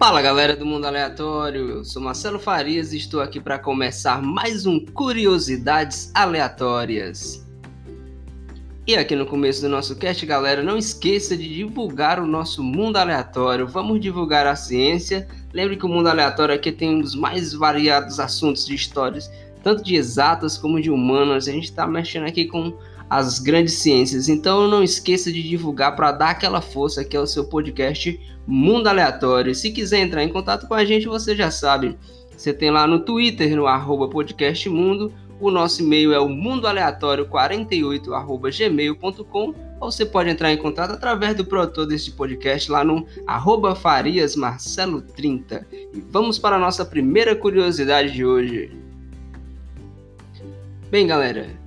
Fala galera do Mundo Aleatório, eu sou Marcelo Farias e estou aqui para começar mais um Curiosidades Aleatórias. E aqui no começo do nosso cast, galera, não esqueça de divulgar o nosso Mundo Aleatório. Vamos divulgar a ciência. Lembre que o Mundo Aleatório aqui tem dos mais variados assuntos de histórias, tanto de exatas como de humanas. A gente está mexendo aqui com as grandes ciências. Então não esqueça de divulgar para dar aquela força que é o seu podcast Mundo Aleatório. Se quiser entrar em contato com a gente, você já sabe. Você tem lá no Twitter, no arroba podcastmundo. O nosso e-mail é o mundoaleatório48.gmail.com ou você pode entrar em contato através do produtor deste podcast lá no arroba fariasmarcelo30. E vamos para a nossa primeira curiosidade de hoje. Bem, galera,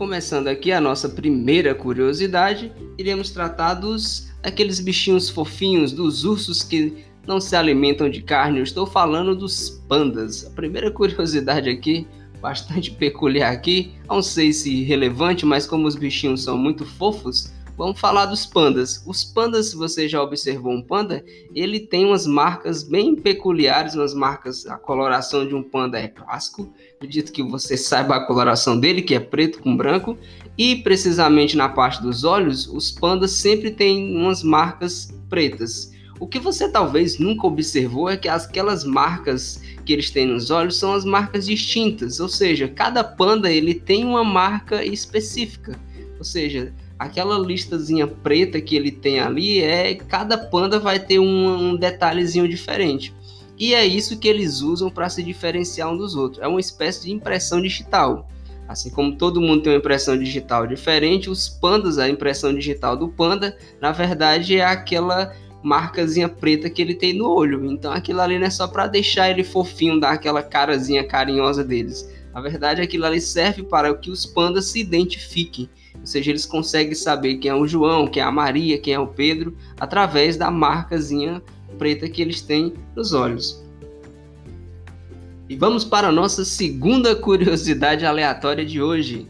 começando aqui a nossa primeira curiosidade, iremos tratar dos aqueles bichinhos fofinhos, dos ursos que não se alimentam de carne. Eu estou falando dos pandas. A primeira curiosidade aqui, bastante peculiar aqui, não sei se relevante, mas como os bichinhos são muito fofos, Vamos falar dos pandas. Os pandas, se você já observou um panda, ele tem umas marcas bem peculiares, umas marcas, a coloração de um panda é clássico. Acredito que você saiba a coloração dele, que é preto com branco, e precisamente na parte dos olhos, os pandas sempre têm umas marcas pretas. O que você talvez nunca observou é que aquelas marcas que eles têm nos olhos são as marcas distintas, ou seja, cada panda ele tem uma marca específica. Ou seja, aquela listazinha preta que ele tem ali é cada panda vai ter um, um detalhezinho diferente. E é isso que eles usam para se diferenciar um dos outros. É uma espécie de impressão digital. Assim como todo mundo tem uma impressão digital diferente, os pandas, a impressão digital do panda, na verdade é aquela marcazinha preta que ele tem no olho. Então aquilo ali não é só para deixar ele fofinho, dar aquela carazinha carinhosa deles. Na verdade, aquilo ali serve para que os pandas se identifiquem. Ou seja, eles conseguem saber quem é o João, quem é a Maria, quem é o Pedro, através da marcazinha preta que eles têm nos olhos. E vamos para a nossa segunda curiosidade aleatória de hoje.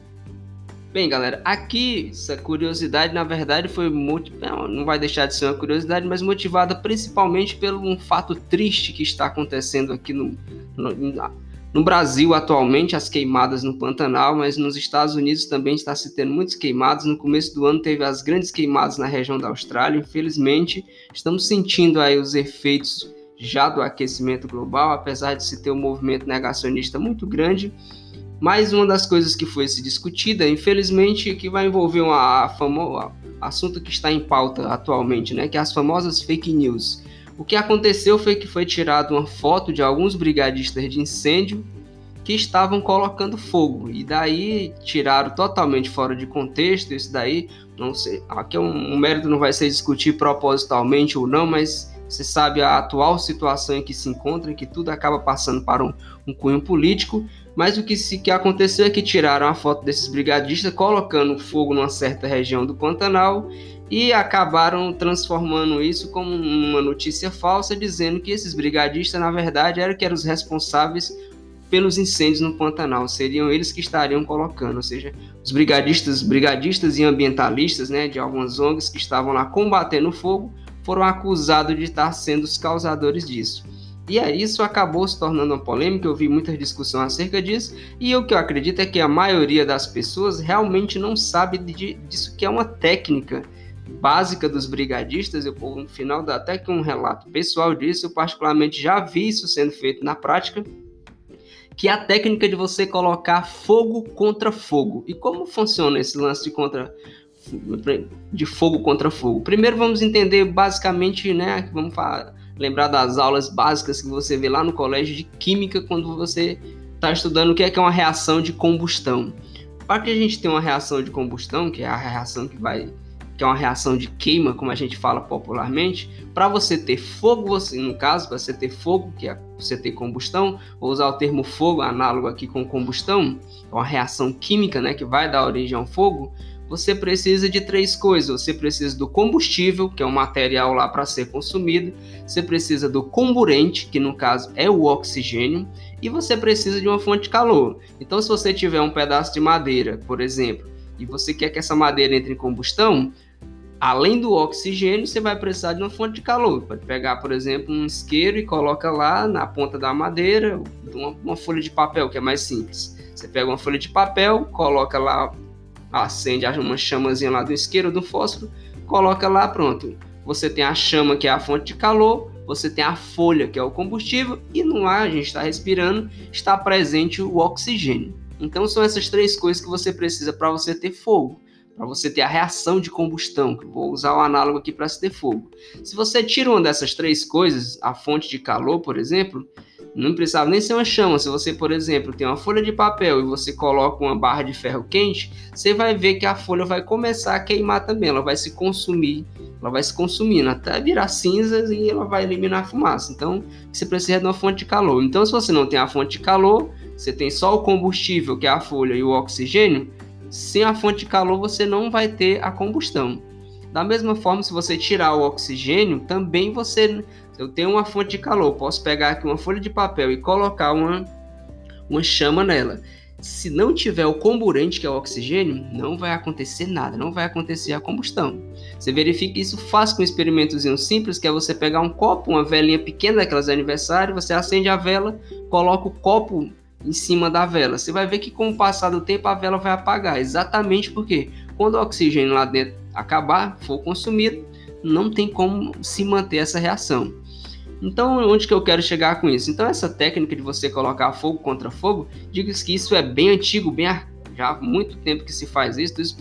Bem, galera, aqui essa curiosidade na verdade foi muito, não vai deixar de ser uma curiosidade, mas motivada principalmente pelo um fato triste que está acontecendo aqui no, no no Brasil, atualmente, as queimadas no Pantanal, mas nos Estados Unidos também está se tendo muitos queimados. No começo do ano teve as grandes queimadas na região da Austrália. Infelizmente, estamos sentindo aí os efeitos já do aquecimento global, apesar de se ter um movimento negacionista muito grande. Mais uma das coisas que foi se discutida, infelizmente, que vai envolver famosa assunto que está em pauta atualmente, né, que é as famosas fake news. O que aconteceu foi que foi tirada uma foto de alguns brigadistas de incêndio que estavam colocando fogo. E daí tiraram totalmente fora de contexto isso daí. Não sei aqui é um, um mérito não vai ser discutir propositalmente ou não mas você sabe a atual situação em que se encontra que tudo acaba passando para um, um cunho político mas o que, se, que aconteceu é que tiraram a foto desses brigadistas colocando fogo numa certa região do Pantanal e acabaram transformando isso como uma notícia falsa, dizendo que esses brigadistas, na verdade, eram que eram os responsáveis pelos incêndios no Pantanal, seriam eles que estariam colocando, ou seja, os brigadistas, brigadistas e ambientalistas, né, de algumas ONGs que estavam lá combatendo o fogo, foram acusados de estar sendo os causadores disso. E aí isso acabou se tornando uma polêmica, eu vi muita discussão acerca disso, e o que eu acredito é que a maioria das pessoas realmente não sabe de, disso que é uma técnica básica dos brigadistas, eu no final dá até que um relato pessoal disso, eu particularmente já vi isso sendo feito na prática, que é a técnica de você colocar fogo contra fogo. E como funciona esse lance de contra de fogo contra fogo? Primeiro vamos entender basicamente, né, vamos falar, lembrar das aulas básicas que você vê lá no colégio de química quando você está estudando o que é, que é uma reação de combustão. Para que a gente tenha uma reação de combustão, que é a reação que vai que é uma reação de queima, como a gente fala popularmente, para você ter fogo, você, no caso, para você ter fogo, que é você ter combustão, vou usar o termo fogo análogo aqui com combustão, é uma reação química, né, que vai dar origem ao fogo, você precisa de três coisas. Você precisa do combustível, que é um material lá para ser consumido, você precisa do comburente, que no caso é o oxigênio, e você precisa de uma fonte de calor. Então, se você tiver um pedaço de madeira, por exemplo, e você quer que essa madeira entre em combustão, além do oxigênio, você vai precisar de uma fonte de calor. Pode pegar, por exemplo, um isqueiro e coloca lá na ponta da madeira uma, uma folha de papel, que é mais simples. Você pega uma folha de papel, coloca lá, acende uma chamazinha lá do isqueiro, do fósforo, coloca lá, pronto. Você tem a chama, que é a fonte de calor, você tem a folha, que é o combustível, e no ar, a gente está respirando, está presente o oxigênio. Então são essas três coisas que você precisa para você ter fogo para você ter a reação de combustão, que vou usar o análogo aqui para se ter fogo. Se você tira uma dessas três coisas, a fonte de calor, por exemplo, não precisava nem ser uma chama. Se você, por exemplo, tem uma folha de papel e você coloca uma barra de ferro quente, você vai ver que a folha vai começar a queimar também, ela vai se consumir, ela vai se consumindo até virar cinzas e ela vai eliminar a fumaça. Então, você precisa de uma fonte de calor. Então, se você não tem a fonte de calor, você tem só o combustível, que é a folha e o oxigênio, sem a fonte de calor você não vai ter a combustão. Da mesma forma, se você tirar o oxigênio, também você. Eu tenho uma fonte de calor, posso pegar aqui uma folha de papel e colocar uma, uma chama nela. Se não tiver o comburente, que é o oxigênio, não vai acontecer nada, não vai acontecer a combustão. Você verifica isso faz com um experimentozinho simples, que é você pegar um copo, uma velinha pequena daquelas de aniversário, você acende a vela, coloca o copo em cima da vela. Você vai ver que com o passar do tempo a vela vai apagar, exatamente porque quando o oxigênio lá dentro acabar, for consumido, não tem como se manter essa reação. Então, onde que eu quero chegar com isso? Então, essa técnica de você colocar fogo contra fogo, digo que isso é bem antigo, bem já há muito tempo que se faz isso. isso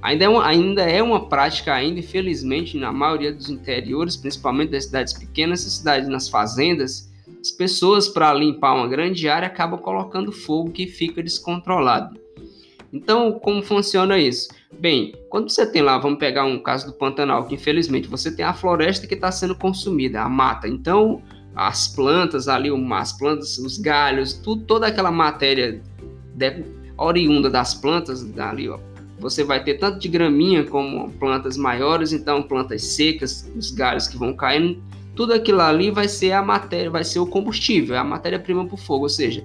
ainda, é uma, ainda é uma prática, ainda, infelizmente, na maioria dos interiores, principalmente das cidades pequenas, cidades nas fazendas, as pessoas, para limpar uma grande área, acabam colocando fogo que fica descontrolado. Então, como funciona isso? Bem, quando você tem lá, vamos pegar um caso do Pantanal, que infelizmente você tem a floresta que está sendo consumida, a mata. Então, as plantas ali, as plantas, os galhos, tudo, toda aquela matéria de, oriunda das plantas ali, ó, você vai ter tanto de graminha como plantas maiores, então plantas secas, os galhos que vão caindo, tudo aquilo ali vai ser a matéria, vai ser o combustível, é a matéria-prima para o fogo, ou seja,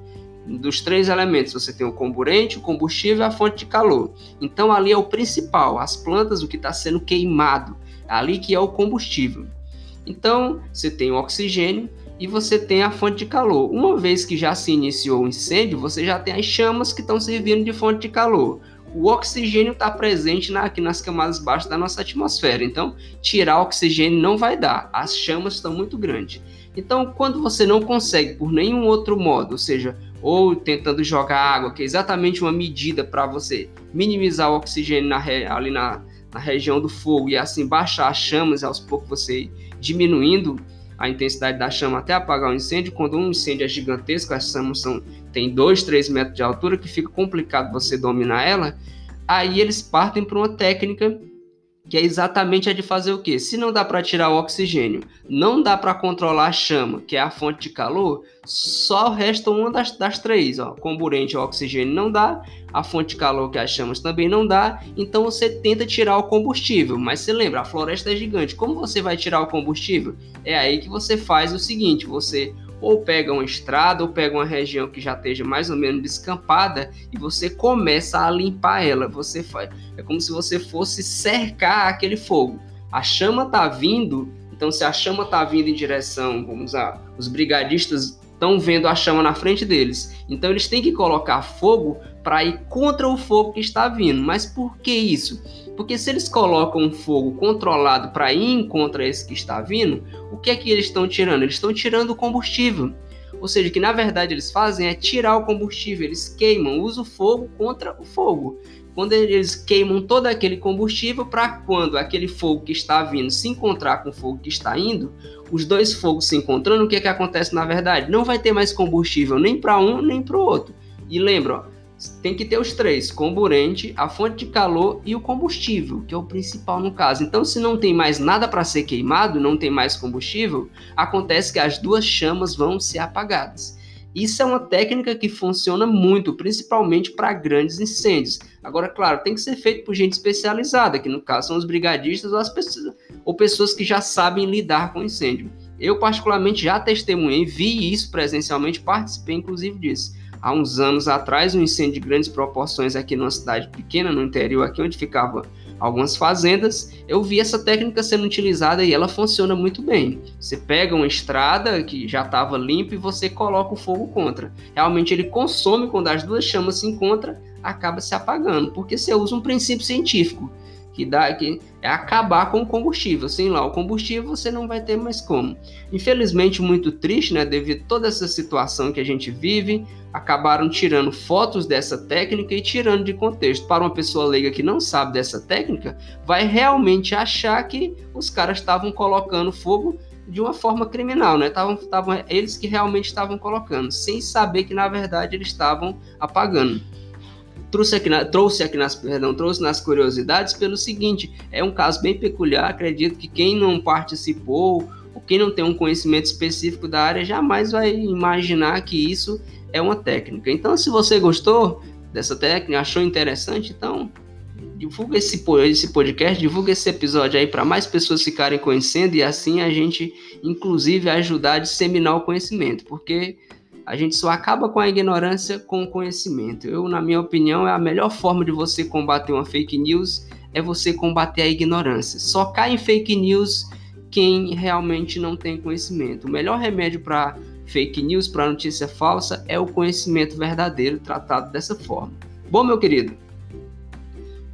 dos três elementos, você tem o comburente, o combustível e a fonte de calor. Então ali é o principal, as plantas, o que está sendo queimado, ali que é o combustível. Então você tem o oxigênio e você tem a fonte de calor. Uma vez que já se iniciou o incêndio, você já tem as chamas que estão servindo de fonte de calor o oxigênio está presente na, aqui nas camadas baixas da nossa atmosfera. Então, tirar oxigênio não vai dar. As chamas estão muito grandes. Então, quando você não consegue por nenhum outro modo, ou seja, ou tentando jogar água, que é exatamente uma medida para você minimizar o oxigênio na, ali na, na região do fogo e assim baixar as chamas, aos poucos você diminuindo a intensidade da chama até apagar o incêndio. Quando um incêndio é gigantesco, as chamas são, tem 2, 3 metros de altura, que fica complicado você dominar ela. Aí eles partem para uma técnica que é exatamente a de fazer o quê? Se não dá para tirar o oxigênio, não dá para controlar a chama, que é a fonte de calor, só resta uma das, das três, ó. Comburente o oxigênio não dá, a fonte de calor que é as chamas também não dá, então você tenta tirar o combustível, mas se lembra, a floresta é gigante. Como você vai tirar o combustível? É aí que você faz o seguinte, você ou pega uma estrada ou pega uma região que já esteja mais ou menos descampada e você começa a limpar ela. Você faz, é como se você fosse cercar aquele fogo. A chama está vindo, então se a chama está vindo em direção, vamos lá, os brigadistas estão vendo a chama na frente deles. Então eles têm que colocar fogo para ir contra o fogo que está vindo. Mas por que isso? Porque se eles colocam um fogo controlado para ir contra esse que está vindo, o que é que eles estão tirando? Eles estão tirando o combustível. Ou seja, que na verdade eles fazem é tirar o combustível, eles queimam, usam o fogo contra o fogo. Quando eles queimam todo aquele combustível, para quando aquele fogo que está vindo se encontrar com o fogo que está indo, os dois fogos se encontrando, o que, é que acontece na verdade? Não vai ter mais combustível nem para um nem para o outro. E lembra, ó, tem que ter os três: comburente, a fonte de calor e o combustível, que é o principal no caso. Então, se não tem mais nada para ser queimado, não tem mais combustível, acontece que as duas chamas vão ser apagadas. Isso é uma técnica que funciona muito, principalmente para grandes incêndios. Agora, claro, tem que ser feito por gente especializada, que no caso são os brigadistas ou, as pessoas, ou pessoas que já sabem lidar com incêndio. Eu, particularmente, já testemunhei, vi isso presencialmente, participei inclusive disso há uns anos atrás, um incêndio de grandes proporções aqui numa cidade pequena, no interior, aqui onde ficava algumas fazendas, eu vi essa técnica sendo utilizada e ela funciona muito bem. Você pega uma estrada que já estava limpa e você coloca o fogo contra. Realmente ele consome quando as duas chamas se encontram, acaba se apagando, porque você usa um princípio científico que dá que é acabar com o combustível. Sem lá o combustível você não vai ter mais como. Infelizmente muito triste, né, devido a toda essa situação que a gente vive, acabaram tirando fotos dessa técnica e tirando de contexto. Para uma pessoa leiga que não sabe dessa técnica, vai realmente achar que os caras estavam colocando fogo de uma forma criminal, né? Tavam, tavam, eles que realmente estavam colocando, sem saber que na verdade eles estavam apagando trouxe aqui, na, trouxe aqui nas, perdão, trouxe nas curiosidades pelo seguinte, é um caso bem peculiar, acredito que quem não participou ou quem não tem um conhecimento específico da área jamais vai imaginar que isso é uma técnica. Então, se você gostou dessa técnica, achou interessante, então divulga esse, esse podcast, divulga esse episódio aí para mais pessoas ficarem conhecendo e assim a gente, inclusive, ajudar a disseminar o conhecimento, porque a gente só acaba com a ignorância com o conhecimento. Eu, na minha opinião, é a melhor forma de você combater uma fake news é você combater a ignorância. Só cai em fake news quem realmente não tem conhecimento. O melhor remédio para fake news, para notícia falsa, é o conhecimento verdadeiro tratado dessa forma. Bom, meu querido.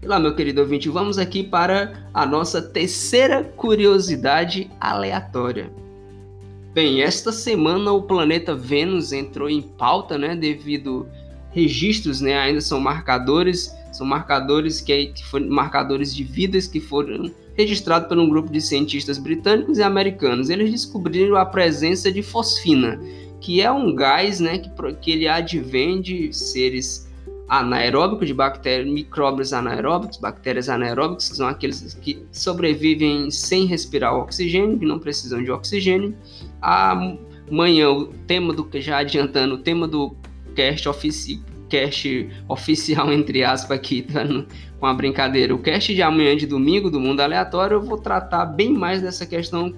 E lá, meu querido ouvinte, vamos aqui para a nossa terceira curiosidade aleatória. Bem, esta semana o planeta Vênus entrou em pauta, né, devido registros, né, ainda são marcadores, são marcadores que, que foram marcadores de vidas que foram registrados por um grupo de cientistas britânicos e americanos. Eles descobriram a presença de fosfina, que é um gás, né, que, que ele advém de seres anaeróbico de bactérias, micróbios anaeróbicos, bactérias anaeróbicas, que são aqueles que sobrevivem sem respirar oxigênio, que não precisam de oxigênio. Amanhã, o tema do que já adiantando, o tema do cast, ofici, cast oficial, entre aspas, aqui, tá com a brincadeira. O cast de amanhã, de domingo, do Mundo Aleatório, eu vou tratar bem mais dessa questão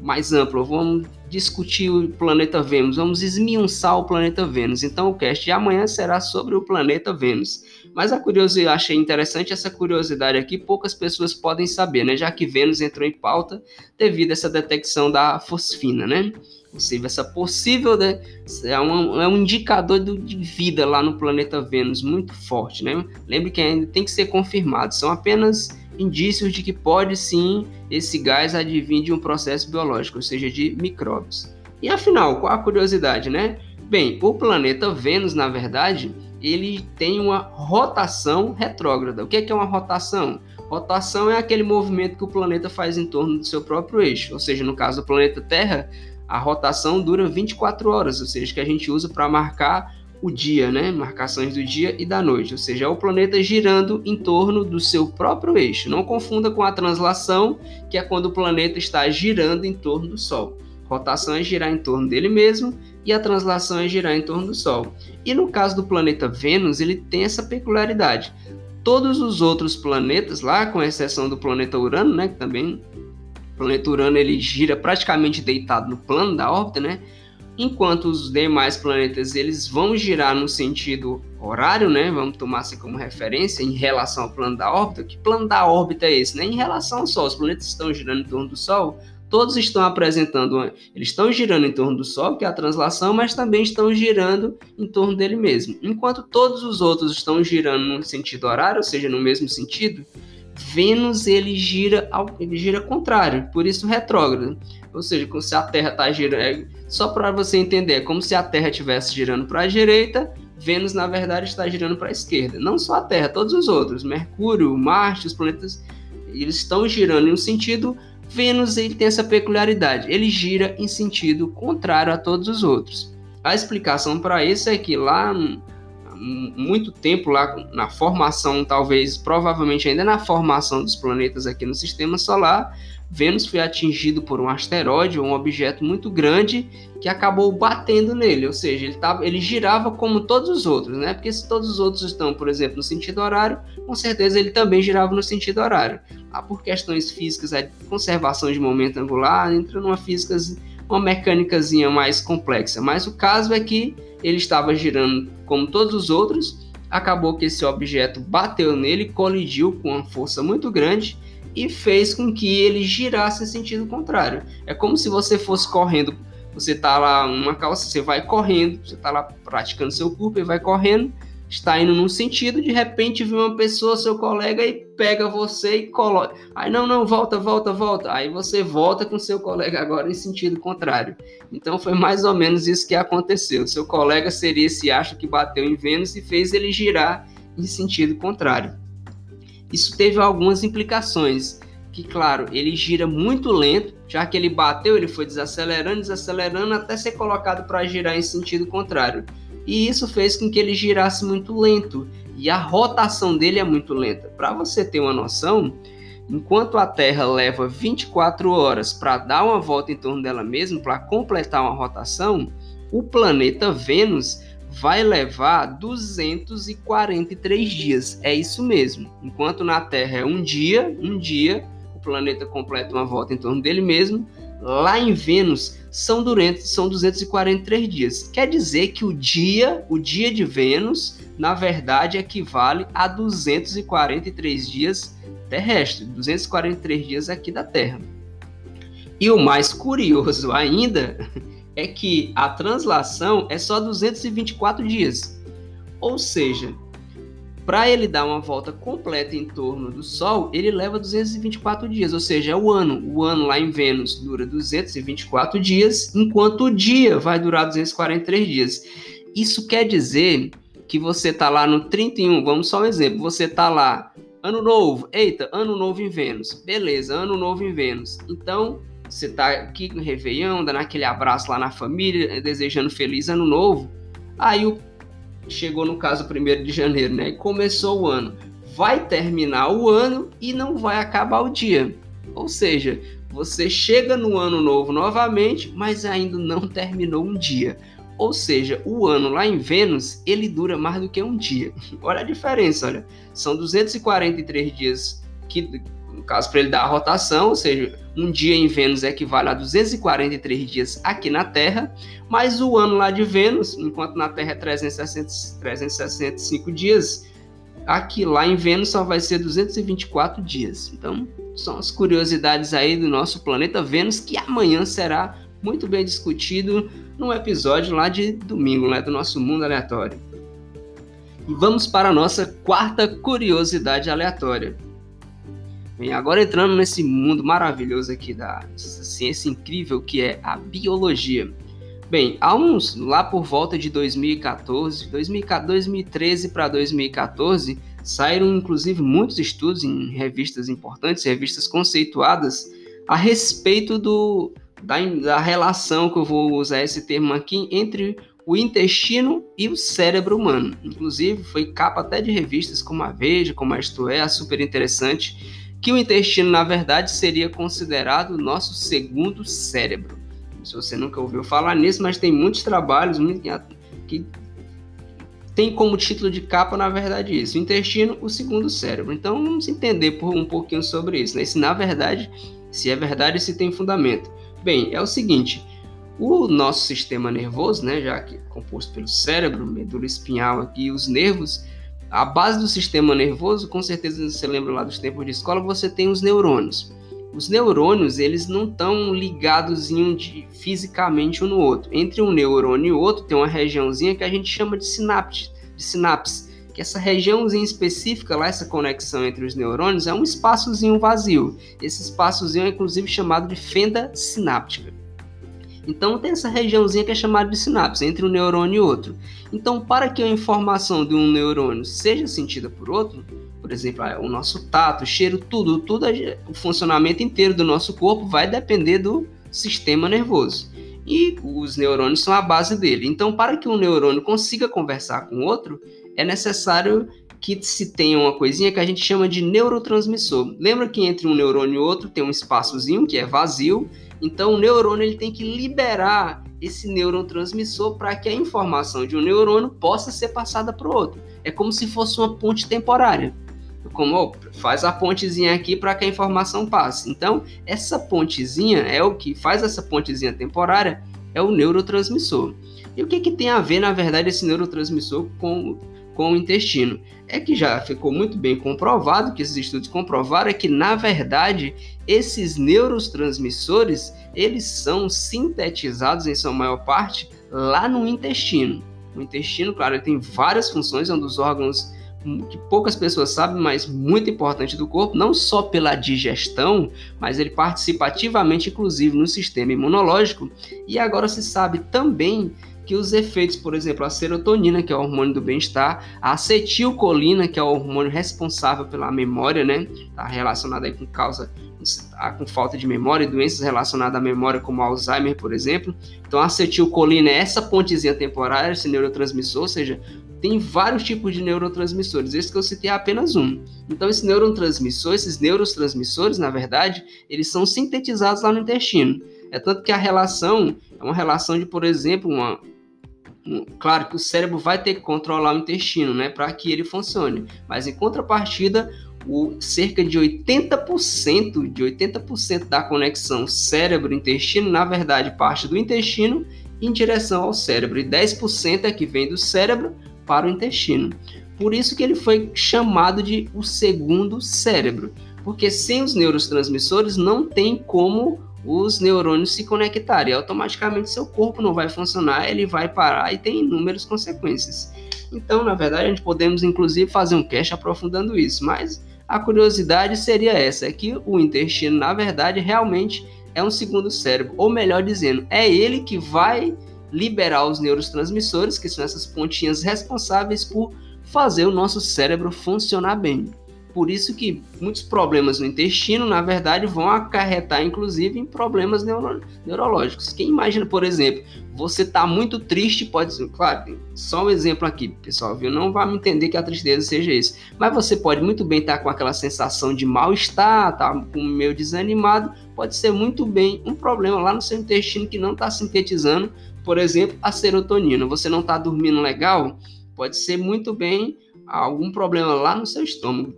mais amplo. Vamos discutir o planeta Vênus, vamos esmiuçar o planeta Vênus. Então o cast de amanhã será sobre o planeta Vênus. Mas a curiosidade, achei interessante essa curiosidade aqui, poucas pessoas podem saber, né? Já que Vênus entrou em pauta devido a essa detecção da fosfina, né? Seja, essa possível né, é, um, é um indicador do, de vida lá no planeta Vênus muito forte, né? Lembre que ainda tem que ser confirmado, são apenas indícios de que pode sim esse gás advir de um processo biológico, ou seja, de micróbios. E afinal, qual a curiosidade, né? Bem, o planeta Vênus, na verdade, ele tem uma rotação retrógrada. O que é, uma rotação? Rotação é aquele movimento que o planeta faz em torno do seu próprio eixo, ou seja, no caso do planeta Terra, a rotação dura 24 horas, ou seja, que a gente usa para marcar o dia, né? Marcações do dia e da noite, ou seja, é o planeta girando em torno do seu próprio eixo. Não confunda com a translação, que é quando o planeta está girando em torno do Sol. Rotação é girar em torno dele mesmo e a translação é girar em torno do Sol. E no caso do planeta Vênus, ele tem essa peculiaridade. Todos os outros planetas lá, com exceção do planeta Urano, né, que também o planeta Urano ele gira praticamente deitado no plano da órbita, né? Enquanto os demais planetas eles vão girar no sentido horário, né? Vamos tomar assim como referência em relação ao plano da órbita. Que plano da órbita é esse? Né? Em relação ao Sol, os planetas estão girando em torno do Sol, todos estão apresentando, eles estão girando em torno do Sol, que é a translação, mas também estão girando em torno dele mesmo. Enquanto todos os outros estão girando no sentido horário, ou seja, no mesmo sentido, Vênus ele gira ele gira contrário, por isso retrógrado. Ou seja, como se a Terra está girando. É, só para você entender, é como se a Terra estivesse girando para a direita, Vênus, na verdade, está girando para a esquerda. Não só a Terra, todos os outros. Mercúrio, Marte, os planetas, eles estão girando em um sentido. Vênus ele tem essa peculiaridade, ele gira em sentido contrário a todos os outros. A explicação para isso é que lá muito tempo lá na formação, talvez, provavelmente ainda na formação dos planetas aqui no sistema solar, Vênus foi atingido por um asteroide ou um objeto muito grande que acabou batendo nele, ou seja, ele, tava, ele girava como todos os outros, né? Porque se todos os outros estão, por exemplo, no sentido horário, com certeza ele também girava no sentido horário. Ah, por questões físicas, a conservação de momento angular entra numa física, uma mecânicazinha mais complexa. Mas o caso é que ele estava girando como todos os outros acabou que esse objeto bateu nele, colidiu com uma força muito grande e fez com que ele girasse em sentido contrário. É como se você fosse correndo, você tá lá numa calça, você vai correndo, você tá lá praticando seu corpo e vai correndo, está indo num sentido, de repente vem uma pessoa, seu colega, e pega você e coloca. Aí não, não, volta, volta, volta. Aí você volta com seu colega agora em sentido contrário. Então foi mais ou menos isso que aconteceu. Seu colega seria esse astro que bateu em Vênus e fez ele girar em sentido contrário. Isso teve algumas implicações. Que, claro, ele gira muito lento, já que ele bateu, ele foi desacelerando, desacelerando até ser colocado para girar em sentido contrário e isso fez com que ele girasse muito lento e a rotação dele é muito lenta. Para você ter uma noção, enquanto a Terra leva 24 horas para dar uma volta em torno dela mesma, para completar uma rotação, o planeta Vênus vai levar 243 dias. É isso mesmo. Enquanto na Terra é um dia, um dia, o planeta completa uma volta em torno dele mesmo, lá em Vênus são, durante, são 243 dias. Quer dizer que o dia, o dia de Vênus, na verdade, equivale a 243 dias terrestres, 243 dias aqui da Terra. E o mais curioso ainda é que a translação é só 224 dias. Ou seja, para ele dar uma volta completa em torno do Sol, ele leva 224 dias, ou seja, é o ano. O ano lá em Vênus dura 224 dias, enquanto o dia vai durar 243 dias. Isso quer dizer que você tá lá no 31, vamos só um exemplo, você tá lá, ano novo, eita, ano novo em Vênus, beleza, ano novo em Vênus. Então, você tá aqui no Réveillon, dando aquele abraço lá na família, desejando feliz ano novo. Aí o chegou no caso 1 de janeiro, né? Começou o ano. Vai terminar o ano e não vai acabar o dia. Ou seja, você chega no ano novo novamente, mas ainda não terminou um dia. Ou seja, o ano lá em Vênus, ele dura mais do que um dia. Olha a diferença, olha. São 243 dias que no caso para ele dar a rotação, ou seja, um dia em Vênus equivale a 243 dias aqui na Terra, mas o ano lá de Vênus, enquanto na Terra é 360, 365 dias, aqui lá em Vênus só vai ser 224 dias. Então, são as curiosidades aí do nosso planeta Vênus que amanhã será muito bem discutido no episódio lá de domingo, né, do nosso mundo aleatório. E vamos para a nossa quarta curiosidade aleatória. Bem, agora entrando nesse mundo maravilhoso aqui da ciência incrível que é a biologia. Bem, há uns lá por volta de 2014, 2013 para 2014, saíram inclusive muitos estudos em revistas importantes, revistas conceituadas, a respeito do, da, da relação, que eu vou usar esse termo aqui, entre o intestino e o cérebro humano. Inclusive, foi capa até de revistas como a Veja, como a Isto É, a super interessante que o intestino, na verdade, seria considerado o nosso segundo cérebro. Se você nunca ouviu falar nisso, mas tem muitos trabalhos que tem como título de capa, na verdade, isso. O intestino, o segundo cérebro. Então, vamos entender por um pouquinho sobre isso. Né? Se, na verdade, se é verdade, se tem fundamento. Bem, é o seguinte. O nosso sistema nervoso, né, já que é composto pelo cérebro, medula espinhal aqui os nervos, a base do sistema nervoso, com certeza você lembra lá dos tempos de escola, você tem os neurônios. Os neurônios, eles não estão ligados um de, fisicamente um no outro. Entre um neurônio e outro tem uma regiãozinha que a gente chama de sinapse, de sinapse, que essa regiãozinha específica lá, essa conexão entre os neurônios é um espaçozinho vazio. Esse espaçozinho é inclusive chamado de fenda sináptica. Então tem essa regiãozinha que é chamada de sinapse entre um neurônio e outro. Então, para que a informação de um neurônio seja sentida por outro, por exemplo, ah, o nosso tato, o cheiro, tudo, tudo, o funcionamento inteiro do nosso corpo vai depender do sistema nervoso. E os neurônios são a base dele. Então, para que um neurônio consiga conversar com outro, é necessário que se tenha uma coisinha que a gente chama de neurotransmissor. Lembra que entre um neurônio e outro tem um espaçozinho que é vazio então, o neurônio ele tem que liberar esse neurotransmissor para que a informação de um neurônio possa ser passada para o outro. É como se fosse uma ponte temporária. Como oh, faz a pontezinha aqui para que a informação passe. Então, essa pontezinha é o que faz essa pontezinha temporária é o neurotransmissor. E o que, que tem a ver, na verdade, esse neurotransmissor com, com o intestino. É que já ficou muito bem comprovado, que esses estudos comprovaram é que, na verdade, esses neurotransmissores, eles são sintetizados, em sua maior parte, lá no intestino. O intestino, claro, tem várias funções, é um dos órgãos que poucas pessoas sabem, mas muito importante do corpo, não só pela digestão, mas ele participa ativamente, inclusive, no sistema imunológico. E agora se sabe também que os efeitos, por exemplo, a serotonina, que é o hormônio do bem-estar, a acetilcolina, que é o hormônio responsável pela memória, né? Está relacionado aí com causa com falta de memória e doenças relacionadas à memória, como Alzheimer, por exemplo. Então, a acetilcolina é essa pontezinha temporária, esse neurotransmissor, ou seja, tem vários tipos de neurotransmissores. Esse que eu citei é apenas um. Então, esse neurotransmissor, esses neurotransmissores, na verdade, eles são sintetizados lá no intestino. É tanto que a relação é uma relação de, por exemplo, uma, claro que o cérebro vai ter que controlar o intestino, né, para que ele funcione. Mas em contrapartida, o cerca de 80% de 80% da conexão cérebro-intestino, na verdade, parte do intestino em direção ao cérebro, e 10% é que vem do cérebro para o intestino. Por isso que ele foi chamado de o segundo cérebro, porque sem os neurotransmissores não tem como os neurônios se conectarem. Automaticamente seu corpo não vai funcionar, ele vai parar e tem inúmeras consequências. Então, na verdade, a gente podemos inclusive fazer um cast aprofundando isso, mas a curiosidade seria essa, é que o intestino, na verdade, realmente é um segundo cérebro, ou melhor dizendo, é ele que vai liberar os neurotransmissores, que são essas pontinhas responsáveis por fazer o nosso cérebro funcionar bem. Por isso que muitos problemas no intestino, na verdade, vão acarretar, inclusive, em problemas neuro neurológicos. Quem imagina, por exemplo, você está muito triste, pode ser, claro, só um exemplo aqui, pessoal, viu? Não vai me entender que a tristeza seja isso. Mas você pode muito bem estar tá com aquela sensação de mal-estar, tá meio desanimado, pode ser muito bem um problema lá no seu intestino que não está sintetizando por exemplo, a serotonina. Você não está dormindo legal, pode ser muito bem algum problema lá no seu estômago,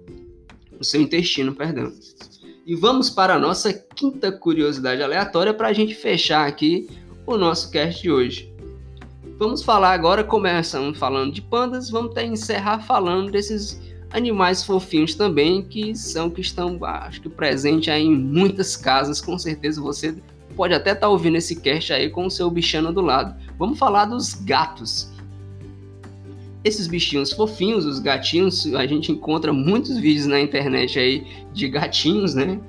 no seu intestino, perdão. E vamos para a nossa quinta curiosidade aleatória para a gente fechar aqui o nosso cast de hoje. Vamos falar agora, começamos falando de pandas, vamos até encerrar falando desses animais fofinhos também, que são que estão, acho que presente aí em muitas casas, com certeza você pode até estar tá ouvindo esse cast aí com o seu bichano do lado. Vamos falar dos gatos. Esses bichinhos fofinhos, os gatinhos, a gente encontra muitos vídeos na internet aí de gatinhos, né?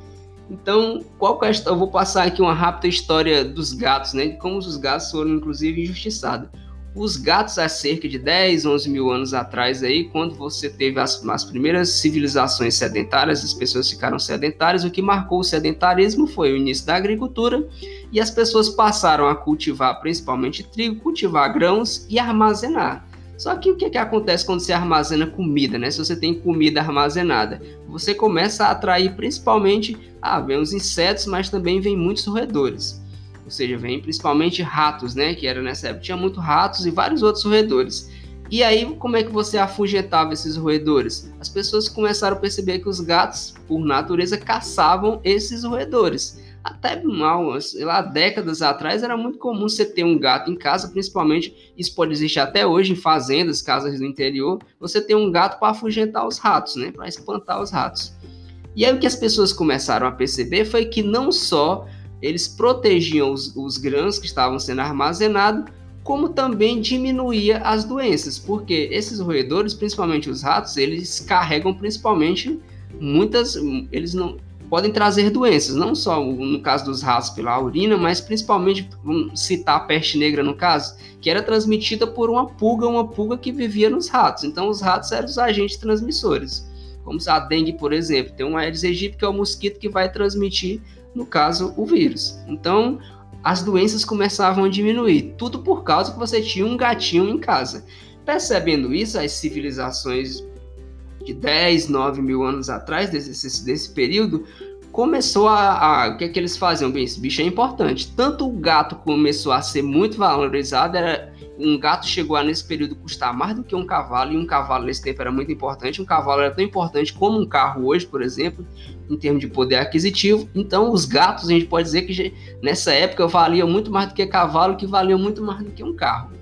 Então, qual que é a? Eu vou passar aqui uma rápida história dos gatos, né? De como os gatos foram, inclusive, injustiçados. Os gatos, há cerca de 10, 11 mil anos atrás, aí, quando você teve as, as primeiras civilizações sedentárias, as pessoas ficaram sedentárias, o que marcou o sedentarismo foi o início da agricultura e as pessoas passaram a cultivar principalmente trigo, cultivar grãos e armazenar. Só que o que, que acontece quando você armazena comida, né? Se você tem comida armazenada, você começa a atrair principalmente, ah, vem os insetos, mas também vem muitos roedores ou seja, vem principalmente ratos, né? Que era nessa época, tinha muito ratos e vários outros roedores. E aí, como é que você afugentava esses roedores? As pessoas começaram a perceber que os gatos, por natureza, caçavam esses roedores. Até mal, sei lá, décadas atrás era muito comum você ter um gato em casa, principalmente, isso pode existir até hoje em fazendas, casas do interior, você tem um gato para afugentar os ratos, né? Para espantar os ratos. E aí o que as pessoas começaram a perceber foi que não só eles protegiam os, os grãos que estavam sendo armazenados, como também diminuía as doenças, porque esses roedores, principalmente os ratos, eles carregam principalmente muitas, eles não podem trazer doenças, não só no caso dos ratos pela urina, mas principalmente, vamos citar a peste negra no caso, que era transmitida por uma pulga, uma pulga que vivia nos ratos. Então os ratos eram os agentes transmissores. Como a dengue, por exemplo, tem um Aedes aegypti que é o mosquito que vai transmitir no caso, o vírus. Então, as doenças começavam a diminuir, tudo por causa que você tinha um gatinho em casa. Percebendo isso, as civilizações de 10, 9 mil anos atrás, desse, desse período, começou a, a, O que é que eles faziam? Bem, esse bicho é importante. Tanto o gato começou a ser muito valorizado, era, um gato chegou a, nesse período, custar mais do que um cavalo, e um cavalo nesse tempo era muito importante. Um cavalo era tão importante como um carro hoje, por exemplo, em termos de poder aquisitivo. Então, os gatos, a gente pode dizer que nessa época valiam muito mais do que cavalo, que valiam muito mais do que um carro.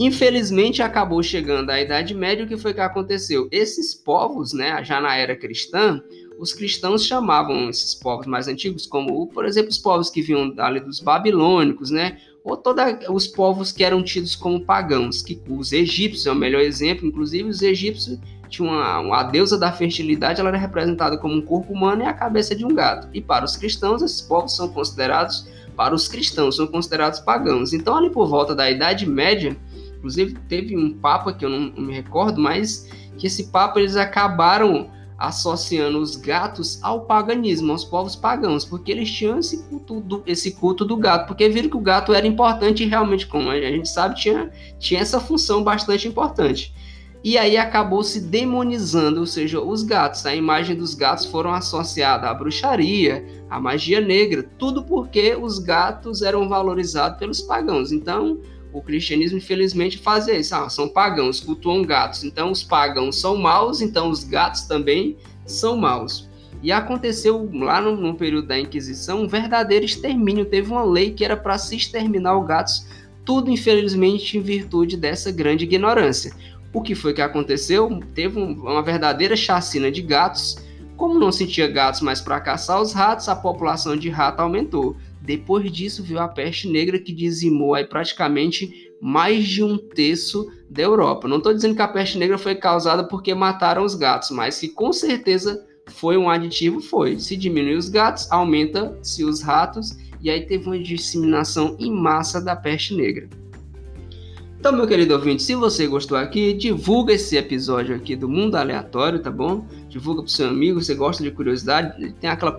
Infelizmente acabou chegando a Idade Média, o que foi que aconteceu? Esses povos, né, já na era cristã, os cristãos chamavam esses povos mais antigos como, por exemplo, os povos que vinham ali dos babilônicos, né, ou todos os povos que eram tidos como pagãos, que os egípcios é o melhor exemplo, inclusive os egípcios tinham uma, uma deusa da fertilidade, ela era representada como um corpo humano e a cabeça de um gato. E para os cristãos, esses povos são considerados, para os cristãos, são considerados pagãos. Então, ali por volta da Idade Média, inclusive teve um papa que eu não, me recordo, mas que esse papa eles acabaram associando os gatos ao paganismo, aos povos pagãos, porque eles tinham esse culto do, esse culto do gato, porque viram que o gato era importante realmente, como a gente sabe, tinha, tinha essa função bastante importante. E aí acabou se demonizando, ou seja, os gatos. A imagem dos gatos foram associada à bruxaria, à magia negra, tudo porque os gatos eram valorizados pelos pagãos. Então, o cristianismo, infelizmente, fazia isso. Ah, são pagãos, cultuam gatos. Então, os pagãos são maus, então os gatos também são maus. E aconteceu lá no, no período da Inquisição um verdadeiro extermínio. Teve uma lei que era para se exterminar os gatos, tudo, infelizmente, em virtude dessa grande ignorância. O que foi que aconteceu? Teve uma verdadeira chacina de gatos. Como não se tinha gatos mais para caçar os ratos, a população de rato aumentou. Depois disso, veio a peste negra que dizimou aí praticamente mais de um terço da Europa. Não estou dizendo que a peste negra foi causada porque mataram os gatos, mas que com certeza foi um aditivo, foi. Se diminui os gatos, aumenta-se os ratos, e aí teve uma disseminação em massa da peste negra. Então, meu querido ouvinte, se você gostou aqui, divulga esse episódio aqui do Mundo Aleatório, tá bom? Divulga pro seu amigo, você gosta de curiosidade, tem aquela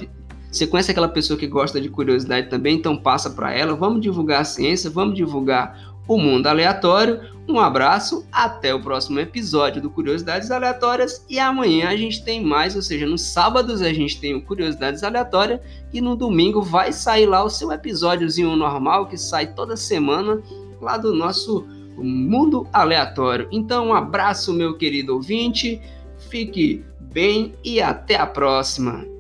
você conhece aquela pessoa que gosta de curiosidade também, então passa para ela. Vamos divulgar a ciência, vamos divulgar o mundo aleatório. Um abraço, até o próximo episódio do Curiosidades Aleatórias e amanhã a gente tem mais, ou seja, nos sábados a gente tem o Curiosidades Aleatórias e no domingo vai sair lá o seu episódiozinho normal que sai toda semana lá do nosso mundo aleatório. Então, um abraço, meu querido ouvinte, fique bem e até a próxima.